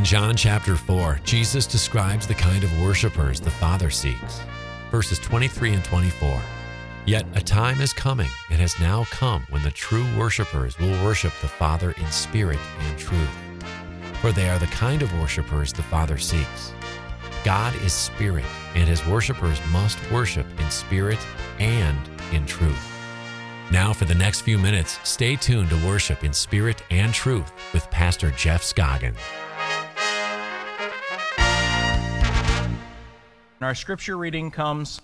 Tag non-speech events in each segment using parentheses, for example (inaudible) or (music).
In John chapter 4, Jesus describes the kind of worshipers the Father seeks. Verses 23 and 24. Yet a time is coming and has now come when the true worshipers will worship the Father in spirit and truth. For they are the kind of worshipers the Father seeks. God is spirit, and his worshipers must worship in spirit and in truth. Now, for the next few minutes, stay tuned to worship in spirit and truth with Pastor Jeff Scoggin. Our scripture reading comes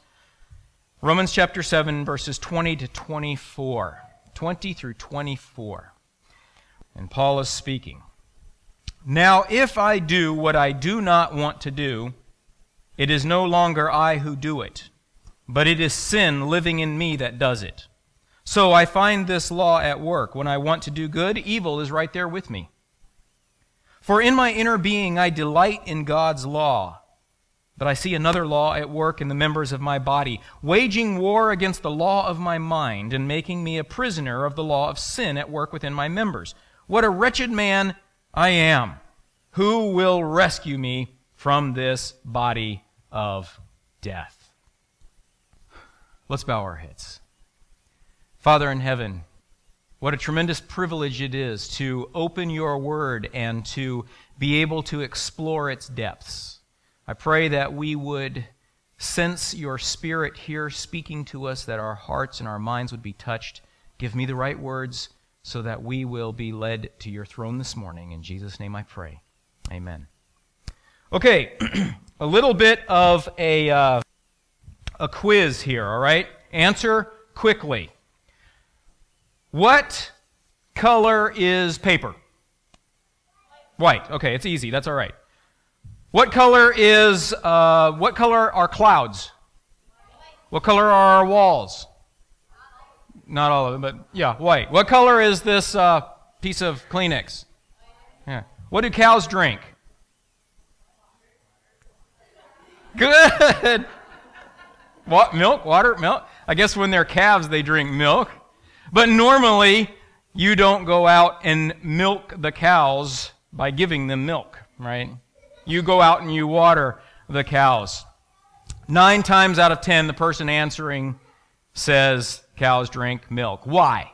Romans chapter 7, verses 20 to 24. 20 through 24. And Paul is speaking. Now, if I do what I do not want to do, it is no longer I who do it, but it is sin living in me that does it. So I find this law at work. When I want to do good, evil is right there with me. For in my inner being I delight in God's law, but I see another law at work in the members of my body, waging war against the law of my mind and making me a prisoner of the law of sin at work within my members. What a wretched man I am! Who will rescue me from this body of death. Let's bow our heads. Father in heaven, what a tremendous privilege it is to open your word and to be able to explore its depths. I pray that we would sense your spirit here speaking to us, that our hearts and our minds would be touched. Give me the right words so that we will be led to your throne this morning. In Jesus' name I pray. Amen. Okay, (clears throat) a little bit of a, uh, a quiz here, all right? Answer quickly. What color is paper? White. Okay, it's easy. That's all right. What color is, uh, what color are clouds? What color are our walls? Not all of them, but yeah, white. What color is this uh, piece of Kleenex? Yeah. What do cows drink? Good. What, milk, water, milk. I guess when they're calves, they drink milk. But normally, you don't go out and milk the cows by giving them milk, right? You go out and you water the cows. Nine times out of ten, the person answering says cows drink milk. Why?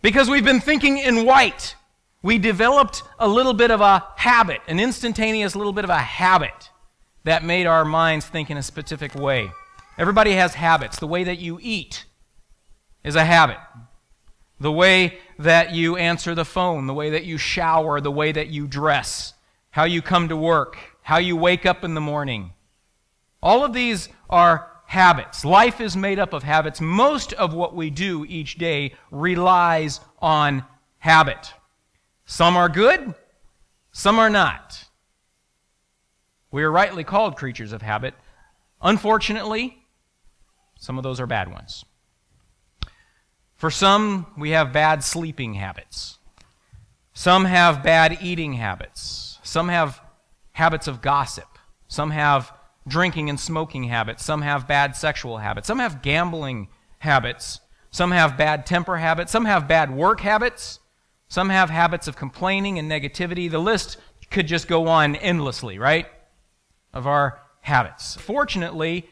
Because we've been thinking in white. We developed a little bit of a habit, an instantaneous little bit of a habit that made our minds think in a specific way. Everybody has habits. The way that you eat is a habit. The way that you answer the phone, the way that you shower, the way that you dress, how you come to work, how you wake up in the morning. All of these are habits. Life is made up of habits. Most of what we do each day relies on habit. Some are good, some are not. We are rightly called creatures of habit. Unfortunately, some of those are bad ones. For some, we have bad sleeping habits. Some have bad eating habits. Some have habits of gossip. Some have drinking and smoking habits. Some have bad sexual habits. Some have gambling habits. Some have bad temper habits. Some have bad work habits. Some have habits of complaining and negativity. The list could just go on endlessly, right? of our habits. Fortunately,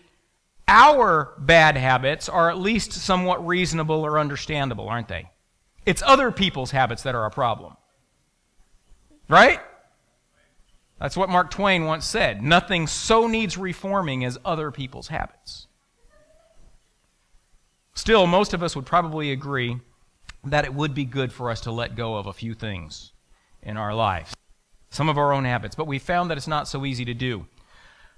our bad habits are at least somewhat reasonable or understandable, aren't they? It's other people's habits that are a problem. Right? That's what Mark Twain once said. Nothing so needs reforming as other people's habits. Still, most of us would probably agree that it would be good for us to let go of a few things in our lives, some of our own habits, but we found that it's not so easy to do.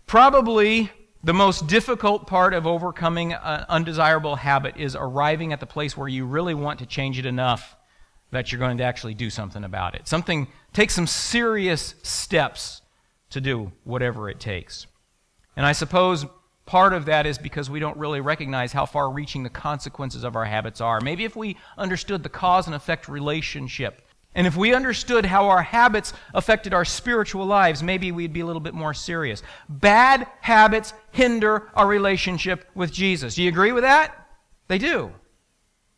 Probably the most difficult part of overcoming an undesirable habit is arriving at the place where you really want to change it enough that you're going to actually do something about it. Something, take some serious steps to do whatever it takes. And I suppose part of that is because we don't really recognize how far reaching the consequences of our habits are. Maybe if we understood the cause and effect relationship and if we understood how our habits affected our spiritual lives, maybe we'd be a little bit more serious. Bad habits hinder our relationship with Jesus. Do you agree with that? They do.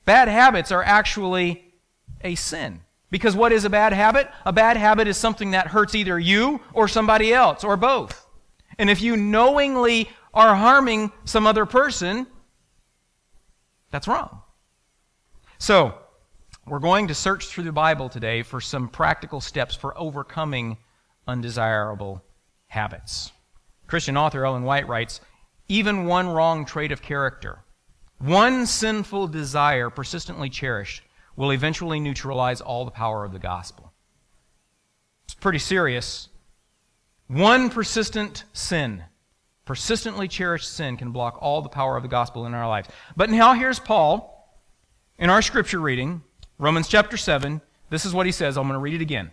Bad habits are actually a sin. Because what is a bad habit? A bad habit is something that hurts either you or somebody else or both. And if you knowingly are harming some other person, that's wrong. So, we're going to search through the Bible today for some practical steps for overcoming undesirable habits. Christian author Ellen White writes Even one wrong trait of character, one sinful desire persistently cherished, will eventually neutralize all the power of the gospel. It's pretty serious. One persistent sin, persistently cherished sin, can block all the power of the gospel in our lives. But now here's Paul in our scripture reading, Romans chapter 7. This is what he says. I'm going to read it again.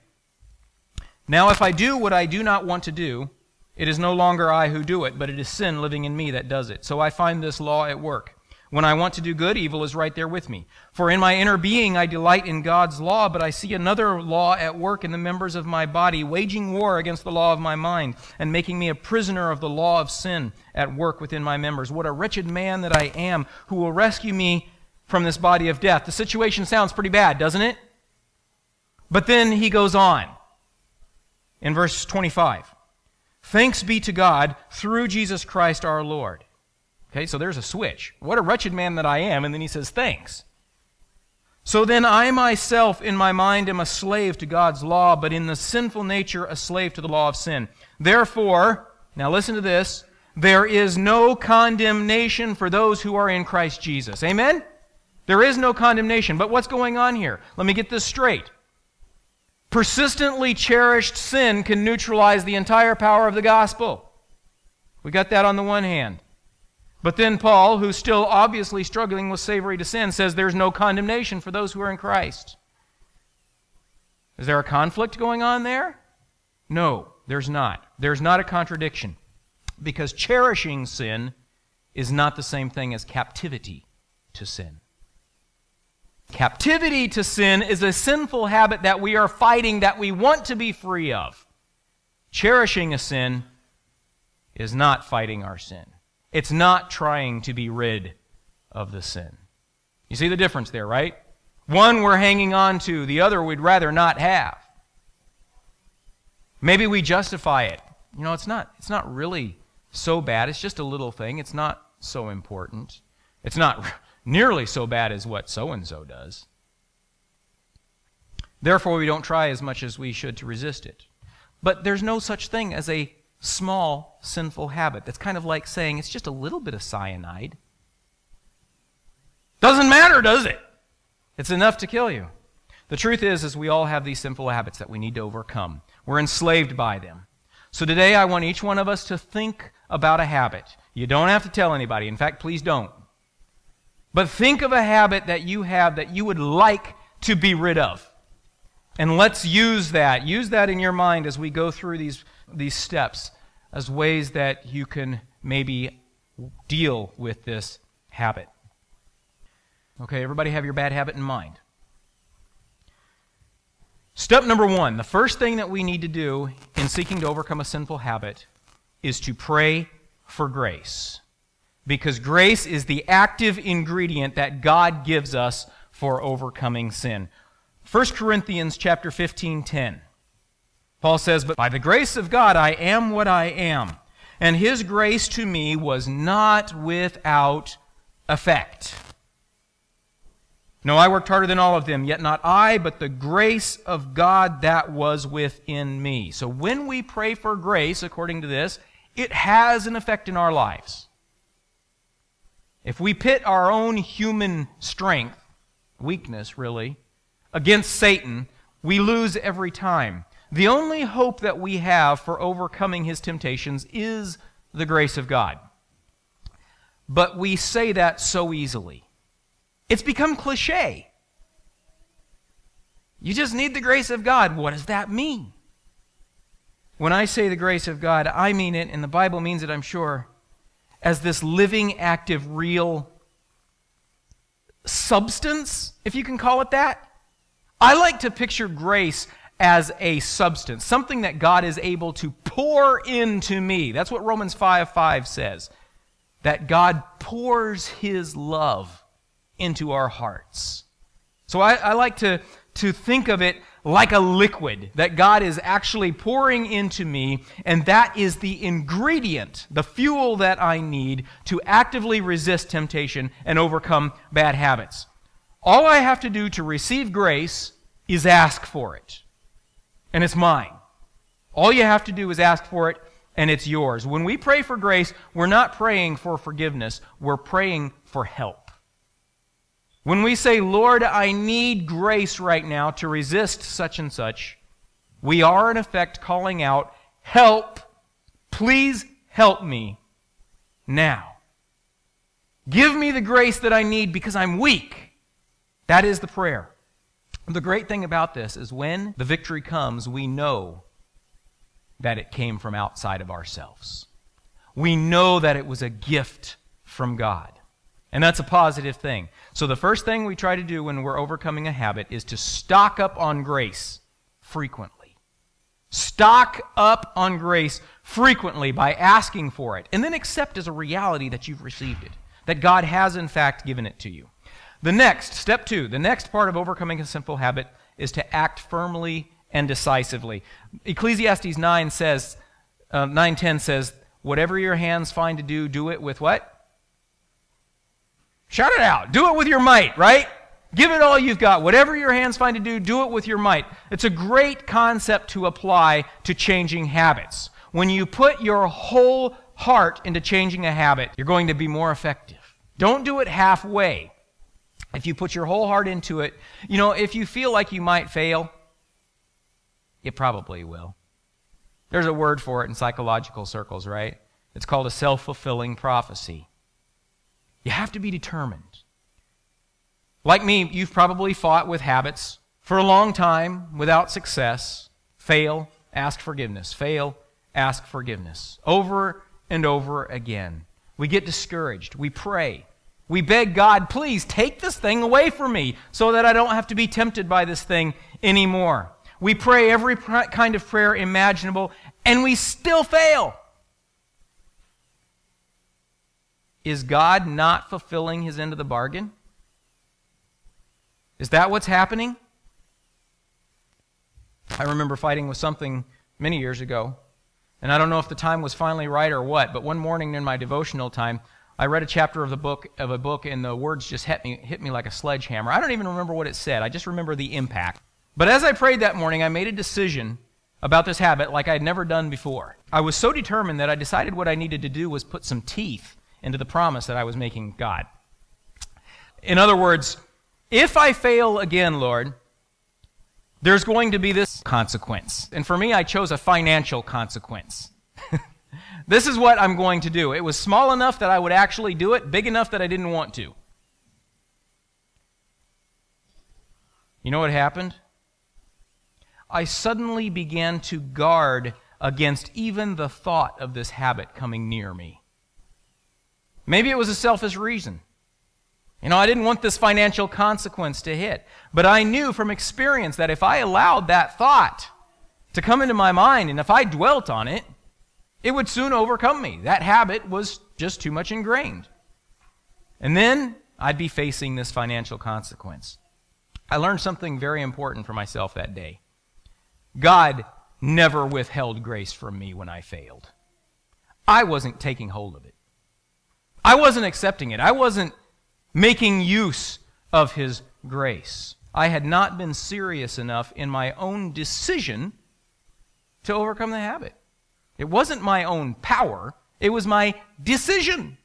Now, if I do what I do not want to do, it is no longer I who do it, but it is sin living in me that does it. So I find this law at work. When I want to do good, evil is right there with me. For in my inner being I delight in God's law, but I see another law at work in the members of my body, waging war against the law of my mind, and making me a prisoner of the law of sin at work within my members. What a wretched man that I am, who will rescue me from this body of death. The situation sounds pretty bad, doesn't it? But then he goes on in verse 25. Thanks be to God through Jesus Christ our Lord. Okay, so there's a switch. What a wretched man that I am. And then he says, Thanks. So then I myself in my mind am a slave to God's law, but in the sinful nature a slave to the law of sin. Therefore, now listen to this, there is no condemnation for those who are in Christ Jesus. Amen? There is no condemnation. But what's going on here? Let me get this straight. Persistently cherished sin can neutralize the entire power of the gospel. We got that on the one hand. But then Paul, who's still obviously struggling with slavery to sin, says there's no condemnation for those who are in Christ. Is there a conflict going on there? No, there's not. There's not a contradiction. Because cherishing sin is not the same thing as captivity to sin. Captivity to sin is a sinful habit that we are fighting that we want to be free of. Cherishing a sin is not fighting our sin. It's not trying to be rid of the sin. You see the difference there, right? One we're hanging on to, the other we'd rather not have. Maybe we justify it. You know, it's not it's not really so bad. It's just a little thing. It's not so important. It's not (laughs) nearly so bad as what so and so does. Therefore, we don't try as much as we should to resist it. But there's no such thing as a small sinful habit. That's kind of like saying it's just a little bit of cyanide. Doesn't matter, does it? It's enough to kill you. The truth is, is we all have these sinful habits that we need to overcome. We're enslaved by them. So today I want each one of us to think about a habit. You don't have to tell anybody. In fact, please don't. But think of a habit that you have that you would like to be rid of. And let's use that. Use that in your mind as we go through these, these steps as ways that you can maybe deal with this habit. Okay, everybody have your bad habit in mind. Step number one the first thing that we need to do in seeking to overcome a sinful habit is to pray for grace. Because grace is the active ingredient that God gives us for overcoming sin. 1 Corinthians chapter 15, 10. Paul says, But by the grace of God I am what I am, and his grace to me was not without effect. No, I worked harder than all of them, yet not I, but the grace of God that was within me. So when we pray for grace, according to this, it has an effect in our lives. If we pit our own human strength, weakness really, against Satan, we lose every time. The only hope that we have for overcoming his temptations is the grace of God. But we say that so easily. It's become cliche. You just need the grace of God. What does that mean? When I say the grace of God, I mean it, and the Bible means it, I'm sure, as this living, active, real substance, if you can call it that. I like to picture grace as a substance, something that God is able to pour into me. That's what Romans 5 5 says. That God pours his love into our hearts. So I, I like to, to think of it like a liquid that God is actually pouring into me, and that is the ingredient, the fuel that I need to actively resist temptation and overcome bad habits. All I have to do to receive grace is ask for it, and it's mine. All you have to do is ask for it, and it's yours. When we pray for grace, we're not praying for forgiveness, we're praying for help. When we say, Lord, I need grace right now to resist such and such, we are in effect calling out, Help! Please help me now. Give me the grace that I need because I'm weak. That is the prayer. The great thing about this is when the victory comes, we know that it came from outside of ourselves. We know that it was a gift from God. And that's a positive thing. So, the first thing we try to do when we're overcoming a habit is to stock up on grace frequently. Stock up on grace frequently by asking for it, and then accept as a reality that you've received it, that God has, in fact, given it to you. The next, step two, the next part of overcoming a sinful habit is to act firmly and decisively. Ecclesiastes 9 says, uh, 9.10 says, whatever your hands find to do, do it with what? Shout it out. Do it with your might, right? Give it all you've got. Whatever your hands find to do, do it with your might. It's a great concept to apply to changing habits. When you put your whole heart into changing a habit, you're going to be more effective. Don't do it halfway. If you put your whole heart into it, you know, if you feel like you might fail, it probably will. There's a word for it in psychological circles, right? It's called a self fulfilling prophecy. You have to be determined. Like me, you've probably fought with habits for a long time without success. Fail, ask forgiveness. Fail, ask forgiveness. Over and over again. We get discouraged. We pray. We beg God, please take this thing away from me so that I don't have to be tempted by this thing anymore. We pray every kind of prayer imaginable, and we still fail. Is God not fulfilling his end of the bargain? Is that what's happening? I remember fighting with something many years ago, and I don't know if the time was finally right or what, but one morning in my devotional time, I read a chapter of the book of a book and the words just hit me hit me like a sledgehammer. I don't even remember what it said. I just remember the impact. But as I prayed that morning, I made a decision about this habit like I had never done before. I was so determined that I decided what I needed to do was put some teeth into the promise that I was making God. In other words, if I fail again, Lord, there's going to be this consequence. And for me, I chose a financial consequence. (laughs) this is what I'm going to do. It was small enough that I would actually do it, big enough that I didn't want to. You know what happened? I suddenly began to guard against even the thought of this habit coming near me. Maybe it was a selfish reason. You know, I didn't want this financial consequence to hit. But I knew from experience that if I allowed that thought to come into my mind and if I dwelt on it, it would soon overcome me. That habit was just too much ingrained. And then I'd be facing this financial consequence. I learned something very important for myself that day. God never withheld grace from me when I failed. I wasn't taking hold of it. I wasn't accepting it. I wasn't making use of His grace. I had not been serious enough in my own decision to overcome the habit. It wasn't my own power, it was my decision.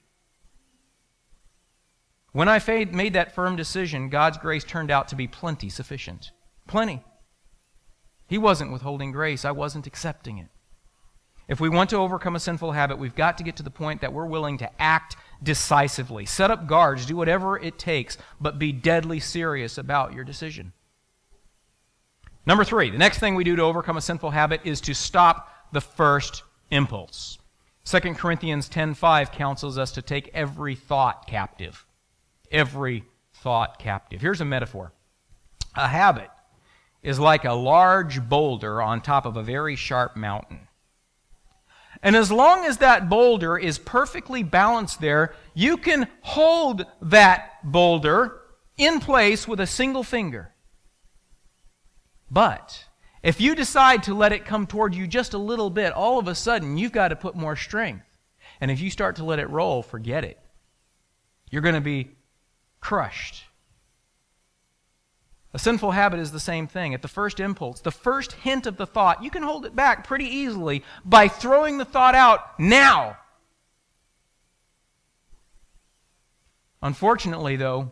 When I made that firm decision, God's grace turned out to be plenty sufficient. Plenty. He wasn't withholding grace, I wasn't accepting it. If we want to overcome a sinful habit, we've got to get to the point that we're willing to act decisively. Set up guards, do whatever it takes, but be deadly serious about your decision. Number three, the next thing we do to overcome a sinful habit is to stop the first impulse. 2 Corinthians 10:5 counsels us to take every thought captive. Every thought captive. Here's a metaphor. A habit is like a large boulder on top of a very sharp mountain. And as long as that boulder is perfectly balanced there, you can hold that boulder in place with a single finger. But if you decide to let it come toward you just a little bit, all of a sudden you've got to put more strength. And if you start to let it roll, forget it. You're going to be crushed. A sinful habit is the same thing. At the first impulse, the first hint of the thought, you can hold it back pretty easily by throwing the thought out now. Unfortunately, though,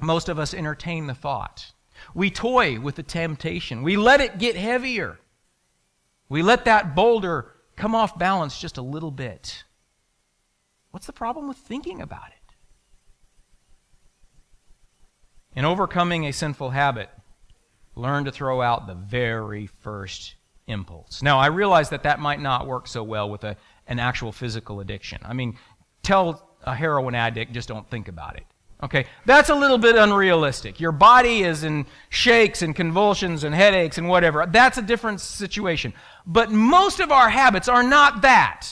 most of us entertain the thought. We toy with the temptation. We let it get heavier. We let that boulder come off balance just a little bit. What's the problem with thinking about it? In overcoming a sinful habit, learn to throw out the very first impulse. Now, I realize that that might not work so well with a, an actual physical addiction. I mean, tell a heroin addict, just don't think about it. Okay, that's a little bit unrealistic. Your body is in shakes and convulsions and headaches and whatever. That's a different situation. But most of our habits are not that.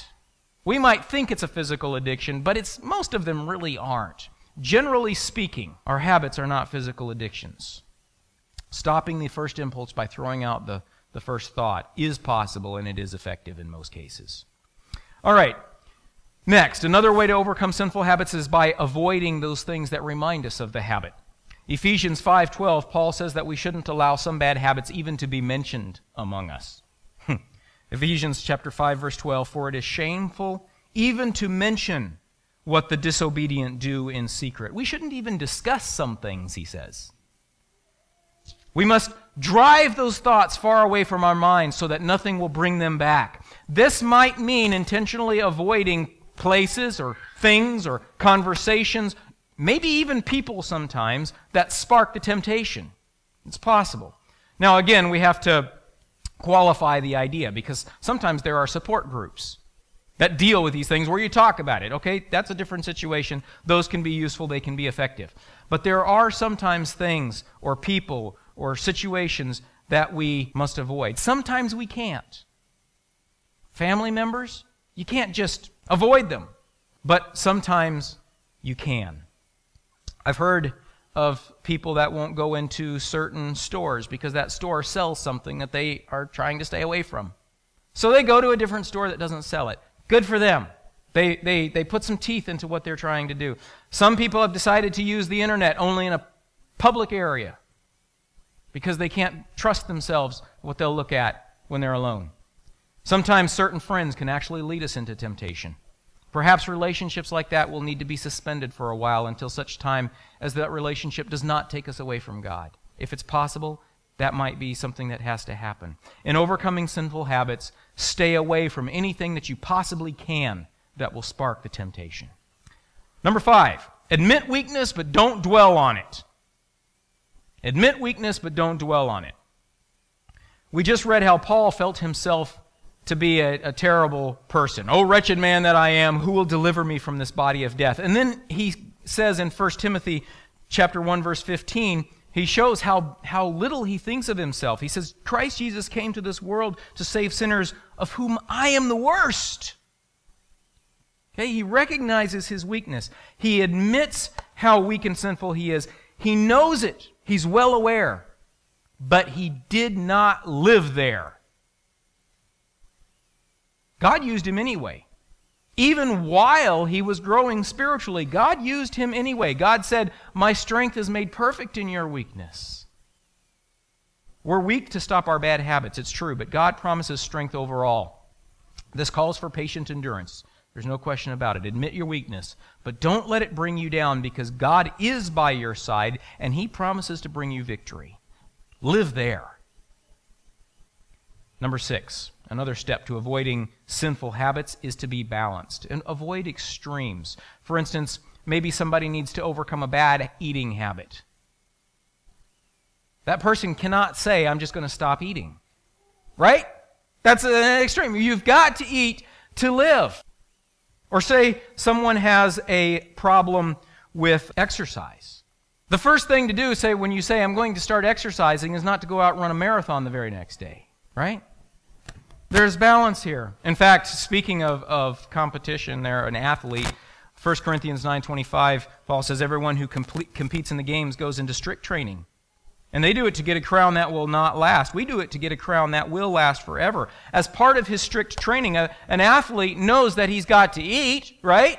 We might think it's a physical addiction, but it's most of them really aren't. Generally speaking, our habits are not physical addictions. Stopping the first impulse by throwing out the, the first thought is possible and it is effective in most cases. All right, Next, another way to overcome sinful habits is by avoiding those things that remind us of the habit. Ephesians 5:12 Paul says that we shouldn't allow some bad habits even to be mentioned among us. Hmm. Ephesians chapter 5 verse 12 for it is shameful even to mention what the disobedient do in secret. We shouldn't even discuss some things, he says. We must drive those thoughts far away from our minds so that nothing will bring them back. This might mean intentionally avoiding places or things or conversations, maybe even people sometimes, that spark the temptation. It's possible. Now, again, we have to qualify the idea because sometimes there are support groups that deal with these things where you talk about it. Okay, that's a different situation. Those can be useful, they can be effective. But there are sometimes things or people or situations that we must avoid. Sometimes we can't. Family members, you can't just avoid them, but sometimes you can. I've heard of people that won't go into certain stores because that store sells something that they are trying to stay away from. So they go to a different store that doesn't sell it. Good for them. They, they, they put some teeth into what they're trying to do. Some people have decided to use the internet only in a public area because they can't trust themselves what they'll look at when they're alone. Sometimes certain friends can actually lead us into temptation. Perhaps relationships like that will need to be suspended for a while until such time as that relationship does not take us away from God. If it's possible, that might be something that has to happen. In overcoming sinful habits, stay away from anything that you possibly can that will spark the temptation. Number five, admit weakness, but don't dwell on it. Admit weakness, but don't dwell on it. We just read how Paul felt himself to be a, a, terrible person. Oh, wretched man that I am, who will deliver me from this body of death? And then he says in 1 Timothy chapter 1, verse 15, he shows how, how little he thinks of himself. He says, Christ Jesus came to this world to save sinners, of whom I am the worst. Okay, he recognizes his weakness. He admits how weak and sinful he is. He knows it. He's well aware. But he did not live there. God used him anyway. Even while he was growing spiritually, God used him anyway. God said, My strength is made perfect in your weakness. We're weak to stop our bad habits, it's true, but God promises strength overall. This calls for patient endurance. There's no question about it. Admit your weakness, but don't let it bring you down because God is by your side and He promises to bring you victory. Live there. Number six. Another step to avoiding sinful habits is to be balanced and avoid extremes. For instance, maybe somebody needs to overcome a bad eating habit. That person cannot say, I'm just going to stop eating. Right? That's an extreme. You've got to eat to live. Or say someone has a problem with exercise. The first thing to do, say, when you say, I'm going to start exercising, is not to go out and run a marathon the very next day. Right? There's balance here. In fact, speaking of, of competition, there, an athlete, 1 Corinthians 9.25, Paul says, everyone who complete, competes in the games goes into strict training. And they do it to get a crown that will not last. We do it to get a crown that will last forever. As part of his strict training, a, an athlete knows that he's got to eat, right?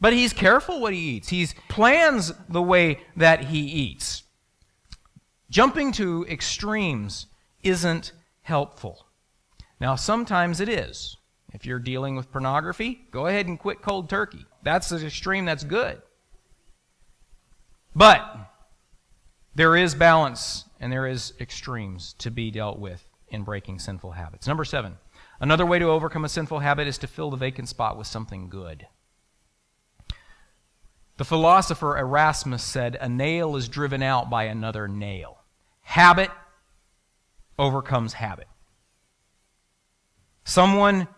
But he's careful what he eats. He plans the way that he eats. Jumping to extremes isn't helpful. Now, sometimes it is. If you're dealing with pornography, go ahead and quit cold turkey. That's the extreme that's good. But there is balance and there is extremes to be dealt with in breaking sinful habits. Number seven, another way to overcome a sinful habit is to fill the vacant spot with something good. The philosopher Erasmus said, A nail is driven out by another nail. Habit overcomes habit. Someone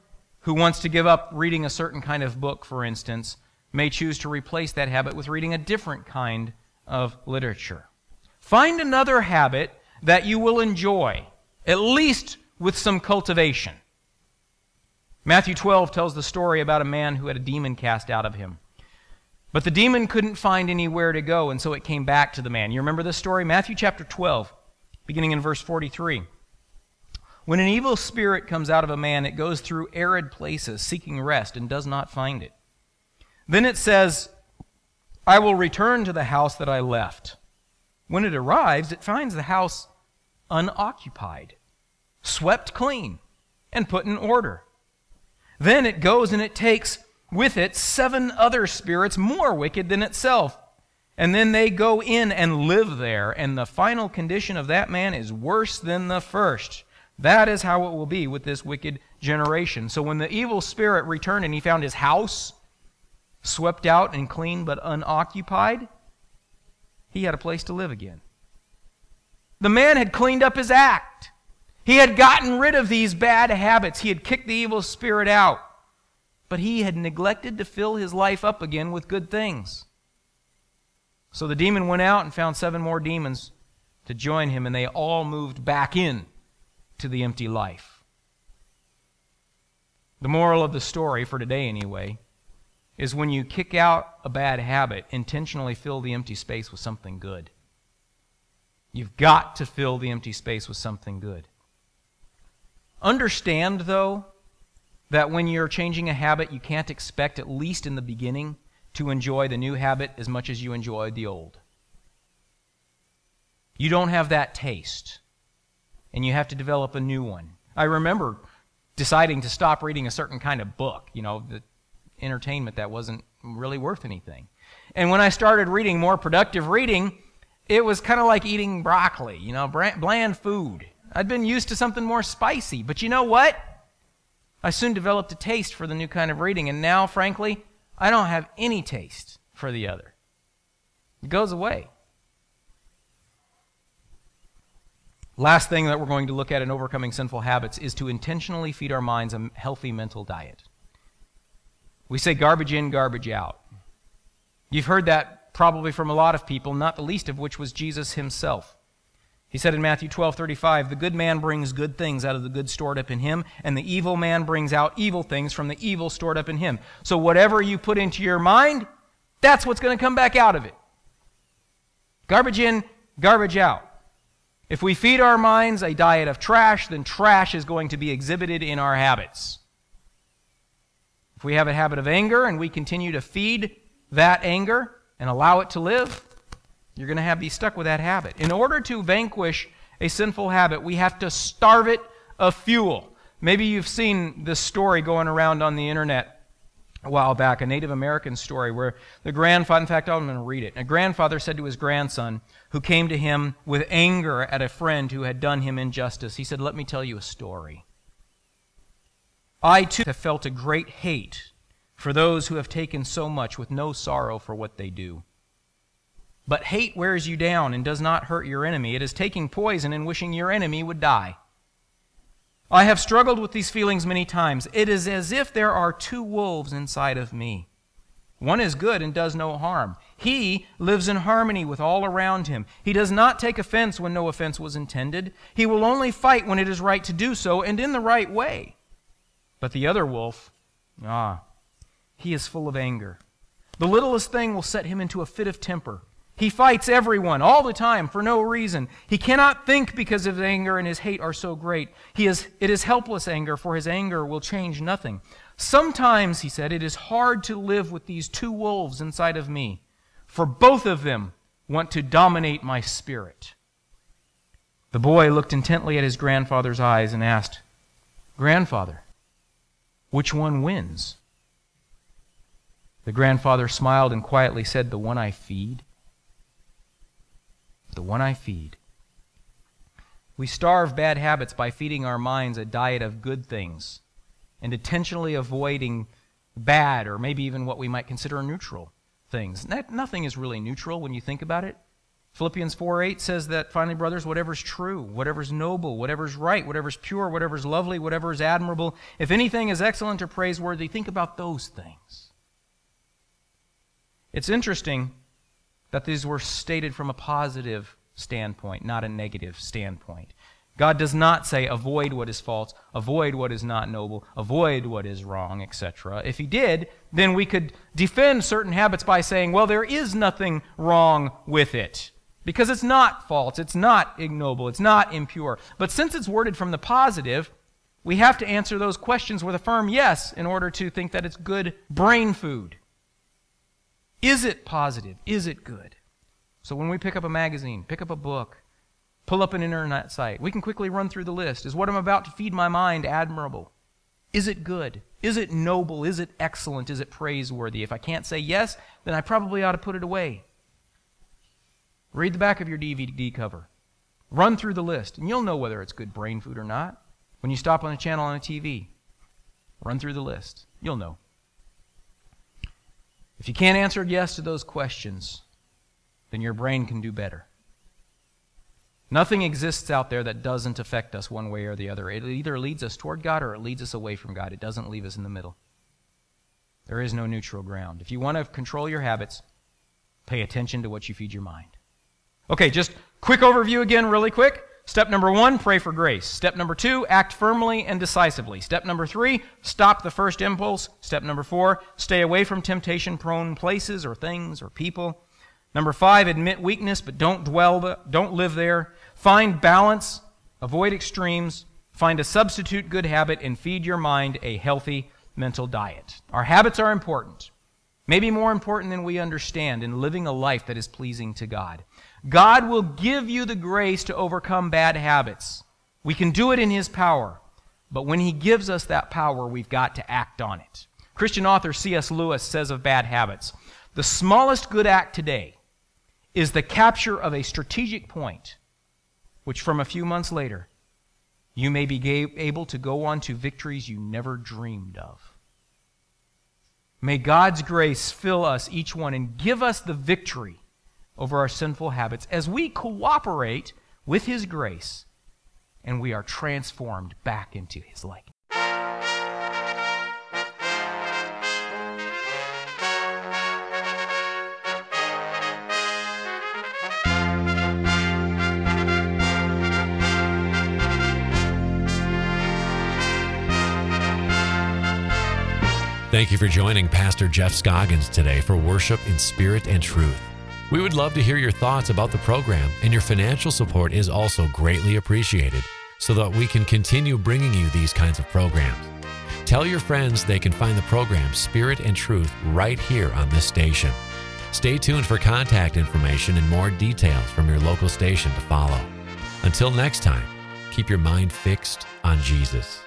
who wants to give up reading a certain kind of book, for instance, may choose to replace that habit with reading a different kind of literature. Find another habit that you will enjoy, at least with some cultivation. Matthew 12 tells the story about a man who had a demon cast out of him. But the demon couldn't find anywhere to go, and so it came back to the man. You remember this story? Matthew chapter 12, beginning in verse 43. When an evil spirit comes out of a man, it goes through arid places seeking rest and does not find it. Then it says, I will return to the house that I left. When it arrives, it finds the house unoccupied, swept clean, and put in order. Then it goes and it takes with it seven other spirits more wicked than itself. And then they go in and live there, and the final condition of that man is worse than the first. That is how it will be with this wicked generation. So when the evil spirit returned and he found his house swept out and clean but unoccupied, he had a place to live again. The man had cleaned up his act. He had gotten rid of these bad habits. He had kicked the evil spirit out but he had neglected to fill his life up again with good things. So the demon went out and found seven more demons to join him, and they all moved back in to the empty life. The moral of the story, for today anyway, is when you kick out a bad habit, intentionally fill the empty space with something good. You've got to fill the empty space with something good. Understand, though, that when you're changing a habit, you can't expect, at least in the beginning, to enjoy the new habit as much as you enjoyed the old. You don't have that taste, and you have to develop a new one. I remember deciding to stop reading a certain kind of book, you know, the entertainment that wasn't really worth anything. And when I started reading more productive reading, it was kind of like eating broccoli, you know, bland food. I'd been used to something more spicy, but you know what? I soon developed a taste for the new kind of reading, and now, frankly, I don't have any taste for the other. It goes away. Last thing that we're going to look at in overcoming sinful habits is to intentionally feed our minds a healthy mental diet. We say garbage in, garbage out. You've heard that probably from a lot of people, not the least of which was Jesus himself. He said in Matthew 12, 35, The good man brings good things out of the good stored up in him, and the evil man brings out evil things from the evil stored up in him. So whatever you put into your mind, that's what's going to come back out of it. Garbage in, garbage out. If we feed our minds a diet of trash, then trash is going to be exhibited in our habits. If we have a habit of anger and we continue to feed that anger and allow it to live, you're going to have be stuck with that habit. In order to vanquish a sinful habit, we have to starve it of fuel. Maybe you've seen this story going around on the internet a while back, a Native American story where the grandfather, in fact, I'm going to read it. A grandfather said to his grandson, who came to him with anger at a friend who had done him injustice, he said, Let me tell you a story. I too have felt a great hate for those who have taken so much with no sorrow for what they do. But hate wears you down and does not hurt your enemy. It is taking poison and wishing your enemy would die. I have struggled with these feelings many times. It is as if there are two wolves inside of me. One is good and does no harm. He lives in harmony with all around him. He does not take offense when no offense was intended. He will only fight when it is right to do so and in the right way. But the other wolf, ah, he is full of anger. The littlest thing will set him into a fit of temper. He fights everyone all the time for no reason. He cannot think because his anger and his hate are so great. He is, it is helpless anger, for his anger will change nothing. Sometimes, he said, it is hard to live with these two wolves inside of me, for both of them want to dominate my spirit. The boy looked intently at his grandfather's eyes and asked, Grandfather, which one wins? The grandfather smiled and quietly said, The one I feed the one I feed. We starve bad habits by feeding our minds a diet of good things and intentionally avoiding bad or maybe even what we might consider neutral things. nothing is really neutral when you think about it. Philippians 4 8 says that, finally, brothers, whatever's true, whatever's noble, whatever's right, whatever's pure, whatever's lovely, whatever's admirable, if anything is excellent or praiseworthy, think about those things. It's interesting that these were stated from a positive standpoint, not a negative standpoint. God does not say, avoid what is false, avoid what is not noble, avoid what is wrong, etc. If He did, then we could defend certain habits by saying, well, there is nothing wrong with it. Because it's not false, it's not ignoble, it's not impure. But since it's worded from the positive, we have to answer those questions with a firm yes in order to think that it's good brain food. Is it positive? Is it good? So when we pick up a magazine, pick up a book, pull up an internet site, we can quickly run through the list. Is what I'm about to feed my mind admirable? Is it good? Is it noble? Is it excellent? Is it praiseworthy? If I can't say yes, then I probably ought to put it away. Read the back of your DVD cover. Run through the list, and you'll know whether it's good brain food or not. When you stop on a channel on a TV, run through the list. You'll know. If you can't answer yes to those questions, then your brain can do better. Nothing exists out there that doesn't affect us one way or the other. It either leads us toward God or it leads us away from God. It doesn't leave us in the middle. There is no neutral ground. If you want to control your habits, pay attention to what you feed your mind. Okay, just quick overview again, really quick. Step number one, pray for grace. Step number two, act firmly and decisively. Step number three, stop the first impulse. Step number four, stay away from temptation prone places or things or people. Number five, admit weakness, but don't dwell, don't live there. Find balance, avoid extremes, find a substitute good habit, and feed your mind a healthy mental diet. Our habits are important, maybe more important than we understand in living a life that is pleasing to God. God will give you the grace to overcome bad habits. We can do it in His power. But when He gives us that power, we've got to act on it. Christian author C.S. Lewis says of bad habits the smallest good act today is the capture of a strategic point, which from a few months later, you may be able to go on to victories you never dreamed of. May God's grace fill us, each one, and give us the victory over our sinful habits as we cooperate with His grace and we are transformed back into His likeness. Thank you for joining Pastor Jeff Scoggins today for Worship in Spirit and Truth. We would love to hear your thoughts about the program, and your financial support is also greatly appreciated so that we can continue bringing you these kinds of programs. Tell your friends they can find the program Spirit and Truth right here on this station. Stay tuned for contact information and more details from your local station to follow. Until next time, keep your mind fixed on Jesus.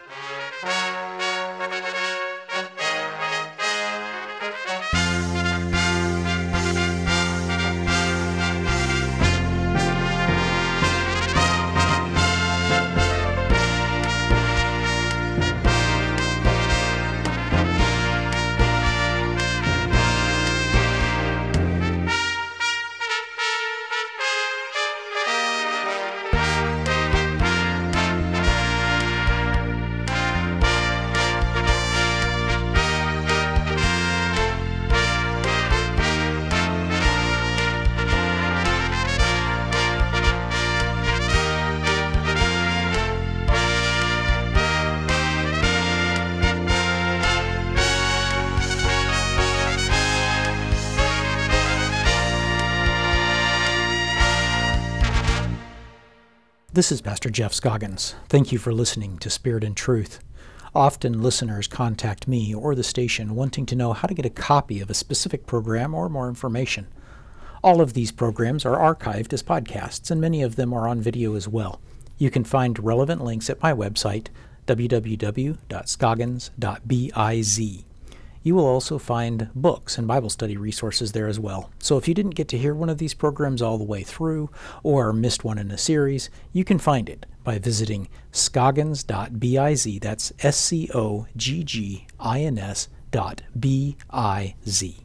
This is Pastor Jeff Scoggins. Thank you for listening to Spirit and Truth. Often listeners contact me or the station wanting to know how to get a copy of a specific program or more information. All of these programs are archived as podcasts, and many of them are on video as well. You can find relevant links at my website, www.scoggins.biz. You will also find books and Bible study resources there as well. So if you didn't get to hear one of these programs all the way through or missed one in a series, you can find it by visiting scoggins.biz. That's S C O G G I N S dot B I Z.